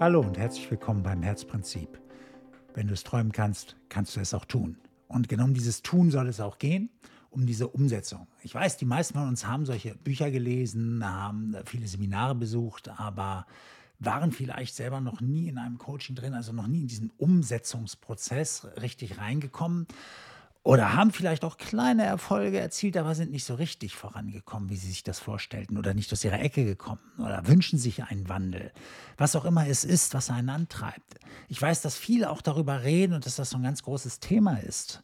Hallo und herzlich willkommen beim Herzprinzip. Wenn du es träumen kannst, kannst du es auch tun. Und genau um dieses Tun soll es auch gehen, um diese Umsetzung. Ich weiß, die meisten von uns haben solche Bücher gelesen, haben viele Seminare besucht, aber waren vielleicht selber noch nie in einem Coaching drin, also noch nie in diesen Umsetzungsprozess richtig reingekommen oder haben vielleicht auch kleine Erfolge erzielt, aber sind nicht so richtig vorangekommen, wie sie sich das vorstellten oder nicht aus ihrer Ecke gekommen oder wünschen sich einen Wandel. Was auch immer es ist, was einen antreibt. Ich weiß, dass viele auch darüber reden und dass das so ein ganz großes Thema ist.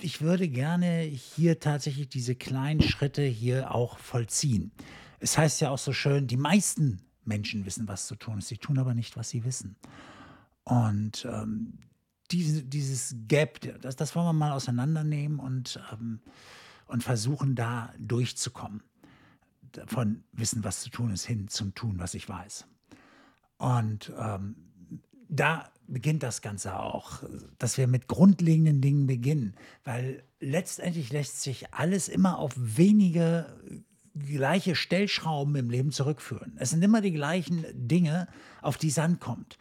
Ich würde gerne hier tatsächlich diese kleinen Schritte hier auch vollziehen. Es heißt ja auch so schön, die meisten Menschen wissen, was zu tun ist. Sie tun aber nicht, was sie wissen. Und ähm, diese, dieses Gap, das, das wollen wir mal auseinandernehmen und, ähm, und versuchen, da durchzukommen. Von Wissen, was zu tun ist, hin zum Tun, was ich weiß. Und ähm, da beginnt das Ganze auch, dass wir mit grundlegenden Dingen beginnen, weil letztendlich lässt sich alles immer auf wenige gleiche Stellschrauben im Leben zurückführen. Es sind immer die gleichen Dinge, auf die es ankommt.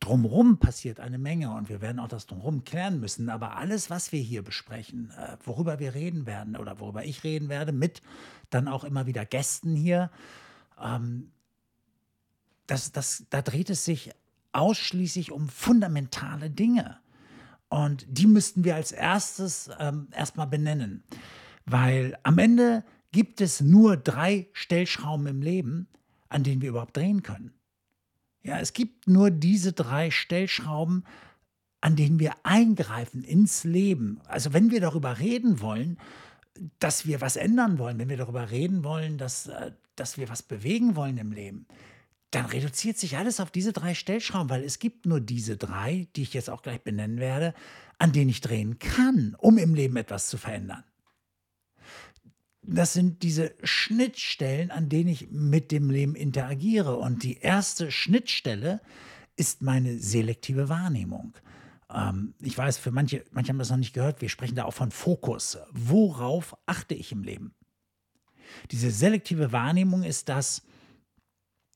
Drumherum passiert eine Menge und wir werden auch das Drumherum klären müssen. Aber alles, was wir hier besprechen, äh, worüber wir reden werden oder worüber ich reden werde, mit dann auch immer wieder Gästen hier, ähm, das, das, da dreht es sich ausschließlich um fundamentale Dinge. Und die müssten wir als erstes ähm, erstmal benennen. Weil am Ende gibt es nur drei Stellschrauben im Leben, an denen wir überhaupt drehen können. Ja, es gibt nur diese drei Stellschrauben, an denen wir eingreifen ins Leben. Also wenn wir darüber reden wollen, dass wir was ändern wollen, wenn wir darüber reden wollen, dass, äh, dass wir was bewegen wollen im Leben, dann reduziert sich alles auf diese drei Stellschrauben, weil es gibt nur diese drei, die ich jetzt auch gleich benennen werde, an denen ich drehen kann, um im Leben etwas zu verändern das sind diese Schnittstellen, an denen ich mit dem Leben interagiere. Und die erste Schnittstelle ist meine selektive Wahrnehmung. Ähm, ich weiß, für manche, manche haben das noch nicht gehört, wir sprechen da auch von Fokus. Worauf achte ich im Leben? Diese selektive Wahrnehmung ist das,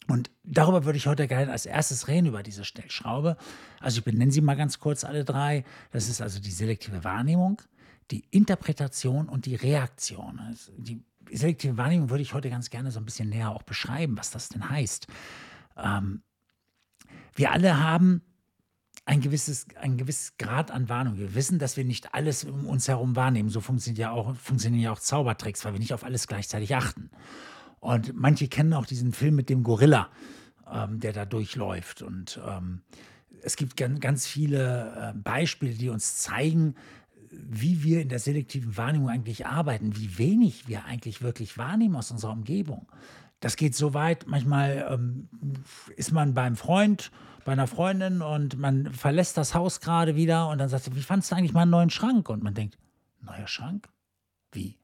und darüber würde ich heute gerne als erstes reden, über diese Stellschraube. Also ich benenne sie mal ganz kurz alle drei. Das ist also die selektive Wahrnehmung, die Interpretation und die Reaktion. Also die selektive Wahrnehmung würde ich heute ganz gerne so ein bisschen näher auch beschreiben, was das denn heißt. Ähm, wir alle haben ein gewisses, ein gewisses Grad an Warnung. Wir wissen, dass wir nicht alles um uns herum wahrnehmen. So funktioniert ja auch, funktionieren ja auch Zaubertricks, weil wir nicht auf alles gleichzeitig achten. Und manche kennen auch diesen Film mit dem Gorilla, ähm, der da durchläuft. Und ähm, es gibt ganz viele äh, Beispiele, die uns zeigen, wie wir in der selektiven Wahrnehmung eigentlich arbeiten, wie wenig wir eigentlich wirklich wahrnehmen aus unserer Umgebung. Das geht so weit, manchmal ähm, ist man beim Freund, bei einer Freundin und man verlässt das Haus gerade wieder und dann sagt sie, wie fandest du eigentlich mal einen neuen Schrank? Und man denkt, neuer Schrank? Wie?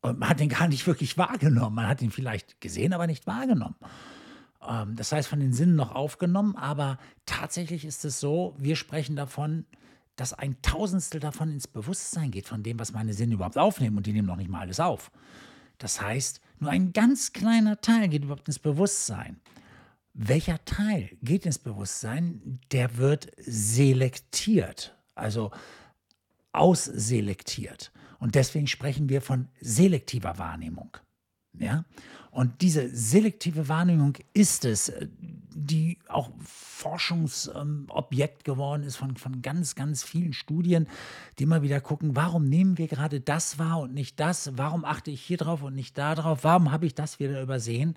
Und man hat den gar nicht wirklich wahrgenommen. Man hat ihn vielleicht gesehen, aber nicht wahrgenommen. Ähm, das heißt, von den Sinnen noch aufgenommen, aber tatsächlich ist es so, wir sprechen davon, dass ein Tausendstel davon ins Bewusstsein geht, von dem, was meine Sinne überhaupt aufnehmen. Und die nehmen noch nicht mal alles auf. Das heißt, nur ein ganz kleiner Teil geht überhaupt ins Bewusstsein. Welcher Teil geht ins Bewusstsein? Der wird selektiert, also ausselektiert. Und deswegen sprechen wir von selektiver Wahrnehmung. Ja? Und diese selektive Wahrnehmung ist es, äh, die auch Forschungsobjekt geworden ist von, von ganz, ganz vielen Studien, die immer wieder gucken, warum nehmen wir gerade das wahr und nicht das? Warum achte ich hier drauf und nicht da drauf? Warum habe ich das wieder übersehen?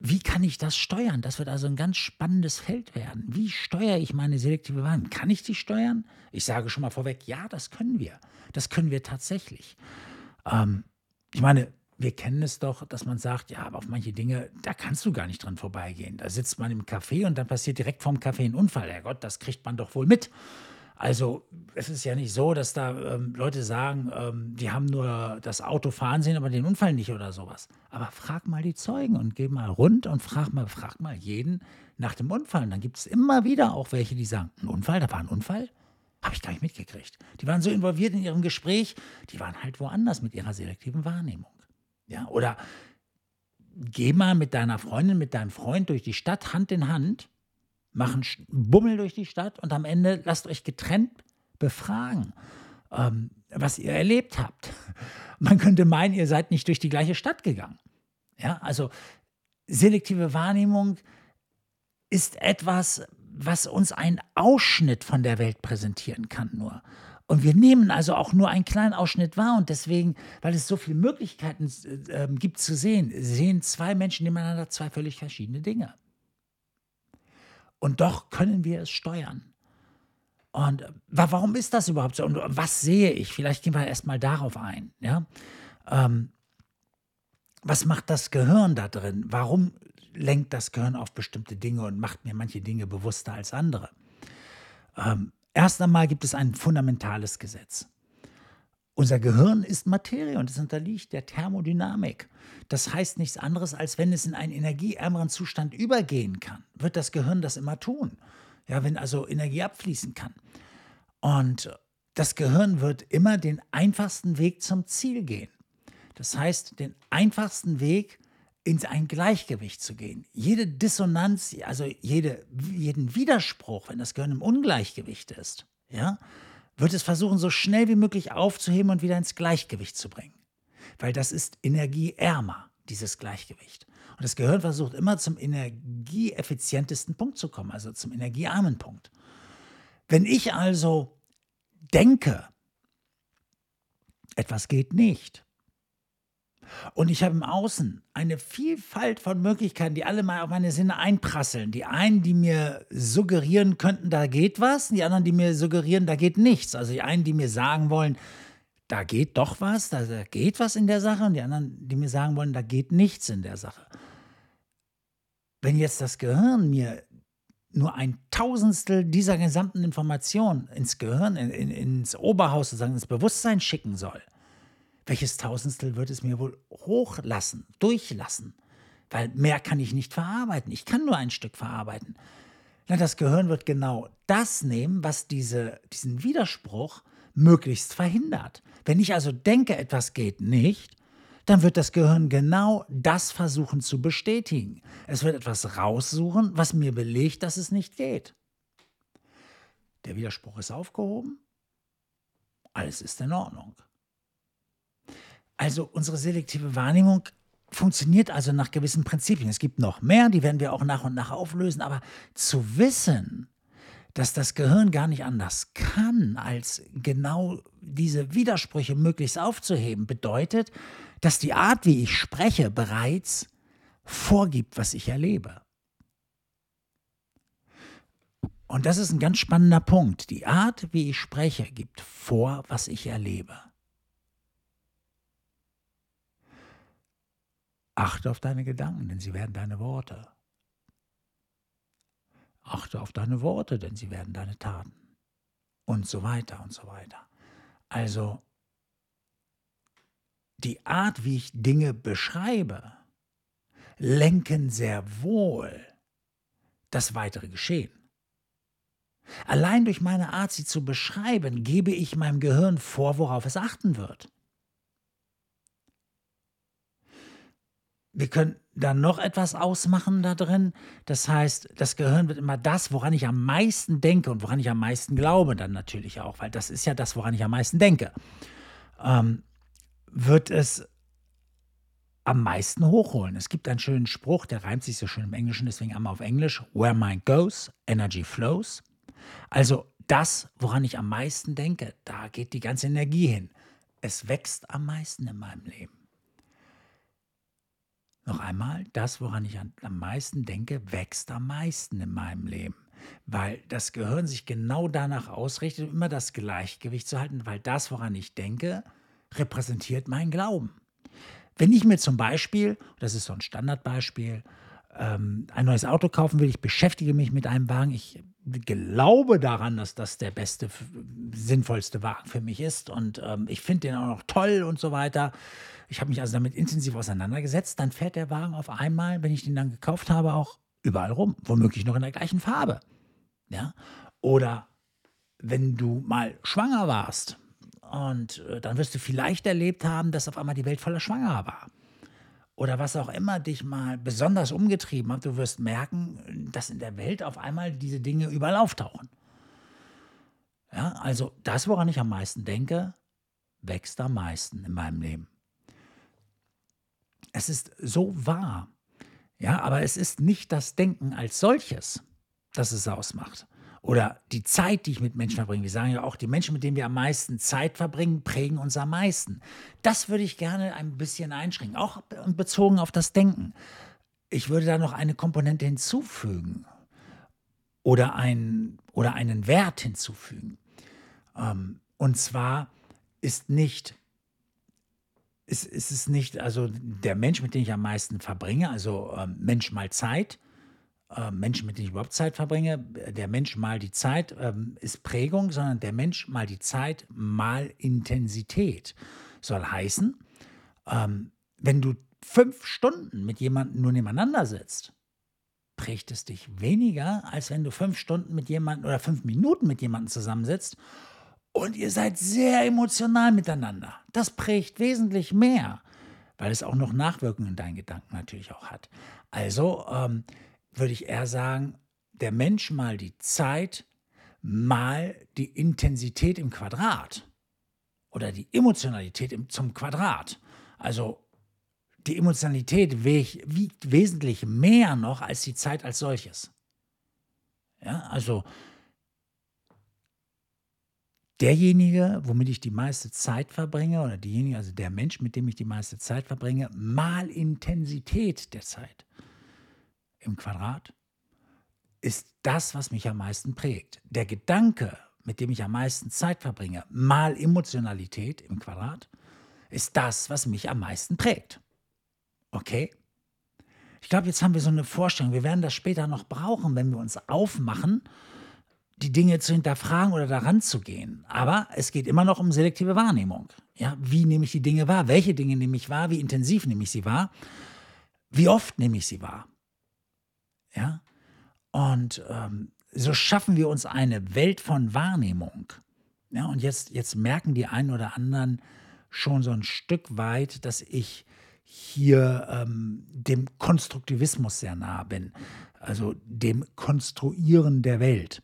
Wie kann ich das steuern? Das wird also ein ganz spannendes Feld werden. Wie steuere ich meine selektive Wahrnehmung? Kann ich die steuern? Ich sage schon mal vorweg, ja, das können wir. Das können wir tatsächlich. Ähm, ich meine, wir kennen es doch, dass man sagt, ja, aber auf manche Dinge, da kannst du gar nicht dran vorbeigehen. Da sitzt man im Café und dann passiert direkt vorm Café ein Unfall. Herrgott, das kriegt man doch wohl mit. Also es ist ja nicht so, dass da ähm, Leute sagen, ähm, die haben nur das Auto fahren sehen, aber den Unfall nicht oder sowas. Aber frag mal die Zeugen und geh mal rund und frag mal, frag mal jeden nach dem Unfall. Und dann gibt es immer wieder auch welche, die sagen, ein Unfall, da war ein Unfall? Habe ich gar nicht mitgekriegt. Die waren so involviert in ihrem Gespräch, die waren halt woanders mit ihrer selektiven Wahrnehmung. Ja, oder geh mal mit deiner Freundin, mit deinem Freund durch die Stadt Hand in Hand, machen Bummel durch die Stadt und am Ende lasst euch getrennt befragen, ähm, was ihr erlebt habt. Man könnte meinen, ihr seid nicht durch die gleiche Stadt gegangen. Ja, also selektive Wahrnehmung ist etwas, was uns einen Ausschnitt von der Welt präsentieren kann nur. Und wir nehmen also auch nur einen kleinen Ausschnitt wahr und deswegen, weil es so viele Möglichkeiten äh, gibt zu sehen, sehen zwei Menschen nebeneinander zwei völlig verschiedene Dinge. Und doch können wir es steuern. Und warum ist das überhaupt so? Und was sehe ich? Vielleicht gehen wir erstmal darauf ein. Ja? Ähm, was macht das Gehirn da drin? Warum lenkt das Gehirn auf bestimmte Dinge und macht mir manche Dinge bewusster als andere? Ähm, erst einmal gibt es ein fundamentales Gesetz. Unser Gehirn ist Materie und es unterliegt der Thermodynamik. Das heißt nichts anderes, als wenn es in einen energieärmeren Zustand übergehen kann, wird das Gehirn das immer tun. Ja, wenn also Energie abfließen kann. Und das Gehirn wird immer den einfachsten Weg zum Ziel gehen. Das heißt, den einfachsten Weg in ein Gleichgewicht zu gehen. Jede Dissonanz, also jede, jeden Widerspruch, wenn das Gehirn im Ungleichgewicht ist, ja, wird es versuchen, so schnell wie möglich aufzuheben und wieder ins Gleichgewicht zu bringen. Weil das ist energieärmer, dieses Gleichgewicht. Und das Gehirn versucht immer zum energieeffizientesten Punkt zu kommen, also zum energiearmen Punkt. Wenn ich also denke, etwas geht nicht, und ich habe im Außen eine Vielfalt von Möglichkeiten, die alle mal auf meine Sinne einprasseln. Die einen, die mir suggerieren könnten, da geht was, die anderen, die mir suggerieren, da geht nichts. Also die einen, die mir sagen wollen, da geht doch was, da geht was in der Sache, und die anderen, die mir sagen wollen, da geht nichts in der Sache. Wenn jetzt das Gehirn mir nur ein Tausendstel dieser gesamten Information ins Gehirn, in, in, ins Oberhaus, sozusagen ins Bewusstsein schicken soll, welches Tausendstel wird es mir wohl hochlassen, durchlassen? Weil mehr kann ich nicht verarbeiten. Ich kann nur ein Stück verarbeiten. Na, das Gehirn wird genau das nehmen, was diese, diesen Widerspruch möglichst verhindert. Wenn ich also denke, etwas geht nicht, dann wird das Gehirn genau das versuchen zu bestätigen. Es wird etwas raussuchen, was mir belegt, dass es nicht geht. Der Widerspruch ist aufgehoben, alles ist in Ordnung. Also unsere selektive Wahrnehmung funktioniert also nach gewissen Prinzipien. Es gibt noch mehr, die werden wir auch nach und nach auflösen, aber zu wissen, dass das Gehirn gar nicht anders kann, als genau diese Widersprüche möglichst aufzuheben, bedeutet, dass die Art, wie ich spreche, bereits vorgibt, was ich erlebe. Und das ist ein ganz spannender Punkt. Die Art, wie ich spreche, gibt vor, was ich erlebe. Achte auf deine Gedanken, denn sie werden deine Worte. Achte auf deine Worte, denn sie werden deine Taten. Und so weiter und so weiter. Also die Art, wie ich Dinge beschreibe, lenken sehr wohl das weitere Geschehen. Allein durch meine Art, sie zu beschreiben, gebe ich meinem Gehirn vor, worauf es achten wird. Wir können dann noch etwas ausmachen da drin. Das heißt, das Gehirn wird immer das, woran ich am meisten denke und woran ich am meisten glaube, dann natürlich auch, weil das ist ja das, woran ich am meisten denke, ähm, wird es am meisten hochholen. Es gibt einen schönen Spruch, der reimt sich so schön im Englischen, deswegen einmal auf Englisch. Where mind goes, energy flows. Also das, woran ich am meisten denke, da geht die ganze Energie hin. Es wächst am meisten in meinem Leben. Noch einmal, das, woran ich am meisten denke, wächst am meisten in meinem Leben. Weil das Gehirn sich genau danach ausrichtet, immer das Gleichgewicht zu halten, weil das, woran ich denke, repräsentiert mein Glauben. Wenn ich mir zum Beispiel, das ist so ein Standardbeispiel, ähm, ein neues Auto kaufen will, ich beschäftige mich mit einem Wagen, ich glaube daran, dass das der beste, sinnvollste Wagen für mich ist und ähm, ich finde den auch noch toll und so weiter. Ich habe mich also damit intensiv auseinandergesetzt. Dann fährt der Wagen auf einmal, wenn ich den dann gekauft habe, auch überall rum, womöglich noch in der gleichen Farbe. Ja? Oder wenn du mal schwanger warst und äh, dann wirst du vielleicht erlebt haben, dass auf einmal die Welt voller Schwanger war. Oder was auch immer dich mal besonders umgetrieben hat, du wirst merken, dass in der Welt auf einmal diese Dinge überall auftauchen. Ja, also das, woran ich am meisten denke, wächst am meisten in meinem Leben. Es ist so wahr. Ja, aber es ist nicht das Denken als solches, das es ausmacht. Oder die Zeit, die ich mit Menschen verbringe. Wir sagen ja auch, die Menschen, mit denen wir am meisten Zeit verbringen, prägen uns am meisten. Das würde ich gerne ein bisschen einschränken, auch bezogen auf das Denken. Ich würde da noch eine Komponente hinzufügen oder, ein, oder einen Wert hinzufügen. Ähm, und zwar ist nicht, ist, ist es nicht, also der Mensch, mit dem ich am meisten verbringe, also ähm, Mensch mal Zeit, Menschen, mit denen ich überhaupt Zeit verbringe, der Mensch mal die Zeit ähm, ist Prägung, sondern der Mensch mal die Zeit mal Intensität. Soll heißen, ähm, wenn du fünf Stunden mit jemandem nur nebeneinander sitzt, prägt es dich weniger, als wenn du fünf Stunden mit jemandem oder fünf Minuten mit jemandem zusammensitzt und ihr seid sehr emotional miteinander. Das prägt wesentlich mehr, weil es auch noch Nachwirkungen in deinen Gedanken natürlich auch hat. Also ähm, würde ich eher sagen, der Mensch mal die Zeit, mal die Intensität im Quadrat oder die Emotionalität im, zum Quadrat. Also die Emotionalität wiegt wesentlich mehr noch als die Zeit als solches. Ja, also derjenige, womit ich die meiste Zeit verbringe, oder diejenige, also der Mensch, mit dem ich die meiste Zeit verbringe, mal Intensität der Zeit im Quadrat, ist das, was mich am meisten prägt. Der Gedanke, mit dem ich am meisten Zeit verbringe, mal Emotionalität im Quadrat, ist das, was mich am meisten prägt. Okay? Ich glaube, jetzt haben wir so eine Vorstellung. Wir werden das später noch brauchen, wenn wir uns aufmachen die Dinge zu hinterfragen oder daran zu gehen. Aber es geht immer noch um selektive Wahrnehmung. Ja, wie nehme ich die Dinge wahr? Welche Dinge nehme ich wahr? Wie intensiv nehme ich sie wahr? Wie oft nehme ich sie wahr? Ja, und ähm, so schaffen wir uns eine Welt von Wahrnehmung. Ja, und jetzt, jetzt merken die einen oder anderen schon so ein Stück weit, dass ich hier ähm, dem Konstruktivismus sehr nah bin, also dem Konstruieren der Welt.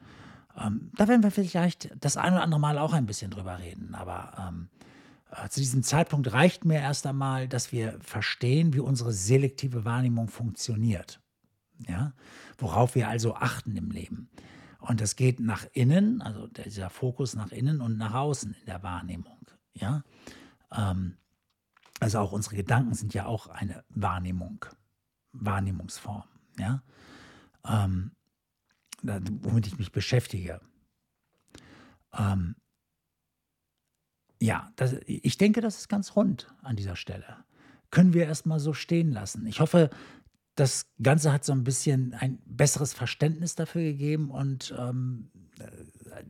Ähm, da werden wir vielleicht das ein oder andere Mal auch ein bisschen drüber reden. Aber ähm, äh, zu diesem Zeitpunkt reicht mir erst einmal, dass wir verstehen, wie unsere selektive Wahrnehmung funktioniert. Ja? Worauf wir also achten im Leben. Und das geht nach innen, also dieser Fokus nach innen und nach außen in der Wahrnehmung. Ja? Ähm, also auch unsere Gedanken sind ja auch eine Wahrnehmung, Wahrnehmungsform. Ja? Ähm, womit ich mich beschäftige. Ähm, ja, das, ich denke, das ist ganz rund an dieser Stelle. Können wir erstmal so stehen lassen. Ich hoffe, das Ganze hat so ein bisschen ein besseres Verständnis dafür gegeben und ähm,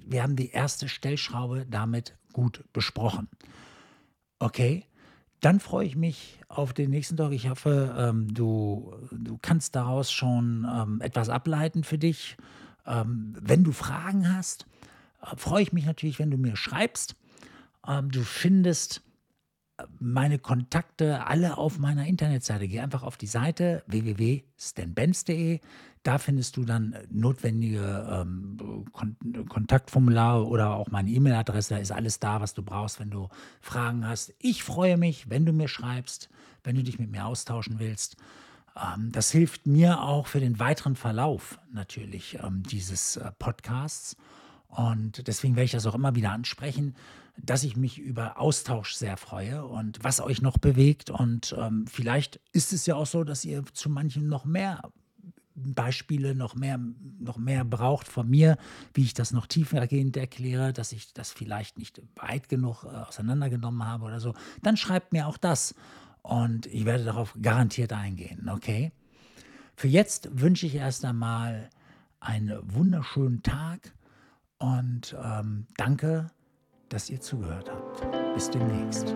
wir haben die erste Stellschraube damit gut besprochen. Okay, dann freue ich mich auf den nächsten Tag. Ich hoffe, ähm, du, du kannst daraus schon ähm, etwas ableiten für dich. Ähm, wenn du Fragen hast, äh, freue ich mich natürlich, wenn du mir schreibst. Ähm, du findest äh, meine Kontakte alle auf meiner Internetseite. Geh einfach auf die Seite www.stanbenz.de. Da findest du dann äh, notwendige ähm, Kon Kontaktformulare oder auch meine E-Mail-Adresse. Da ist alles da, was du brauchst, wenn du Fragen hast. Ich freue mich, wenn du mir schreibst, wenn du dich mit mir austauschen willst. Ähm, das hilft mir auch für den weiteren Verlauf natürlich ähm, dieses äh, Podcasts. Und deswegen werde ich das auch immer wieder ansprechen, dass ich mich über Austausch sehr freue und was euch noch bewegt. Und ähm, vielleicht ist es ja auch so, dass ihr zu manchen noch mehr Beispiele, noch mehr, noch mehr braucht von mir, wie ich das noch tiefergehend erkläre, dass ich das vielleicht nicht weit genug äh, auseinandergenommen habe oder so. Dann schreibt mir auch das. Und ich werde darauf garantiert eingehen, okay? Für jetzt wünsche ich erst einmal einen wunderschönen Tag und ähm, danke, dass ihr zugehört habt. Bis demnächst.